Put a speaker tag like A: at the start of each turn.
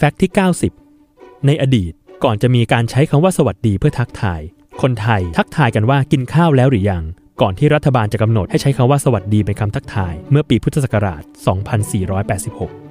A: แฟกต์ที่ 90 ในอดีตก่อนจะมีการใช้คำว่าสวัสดีเพื่อทักทาย คนไทยทักทายกันว่ากินข้าวแล้วหรือยัง ก่อนที่รัฐบาลจะกำหนดให้ใช้คำว่าสวัสดีเป็นคำทักทาย เมื่อปีพุทธศักราช 2486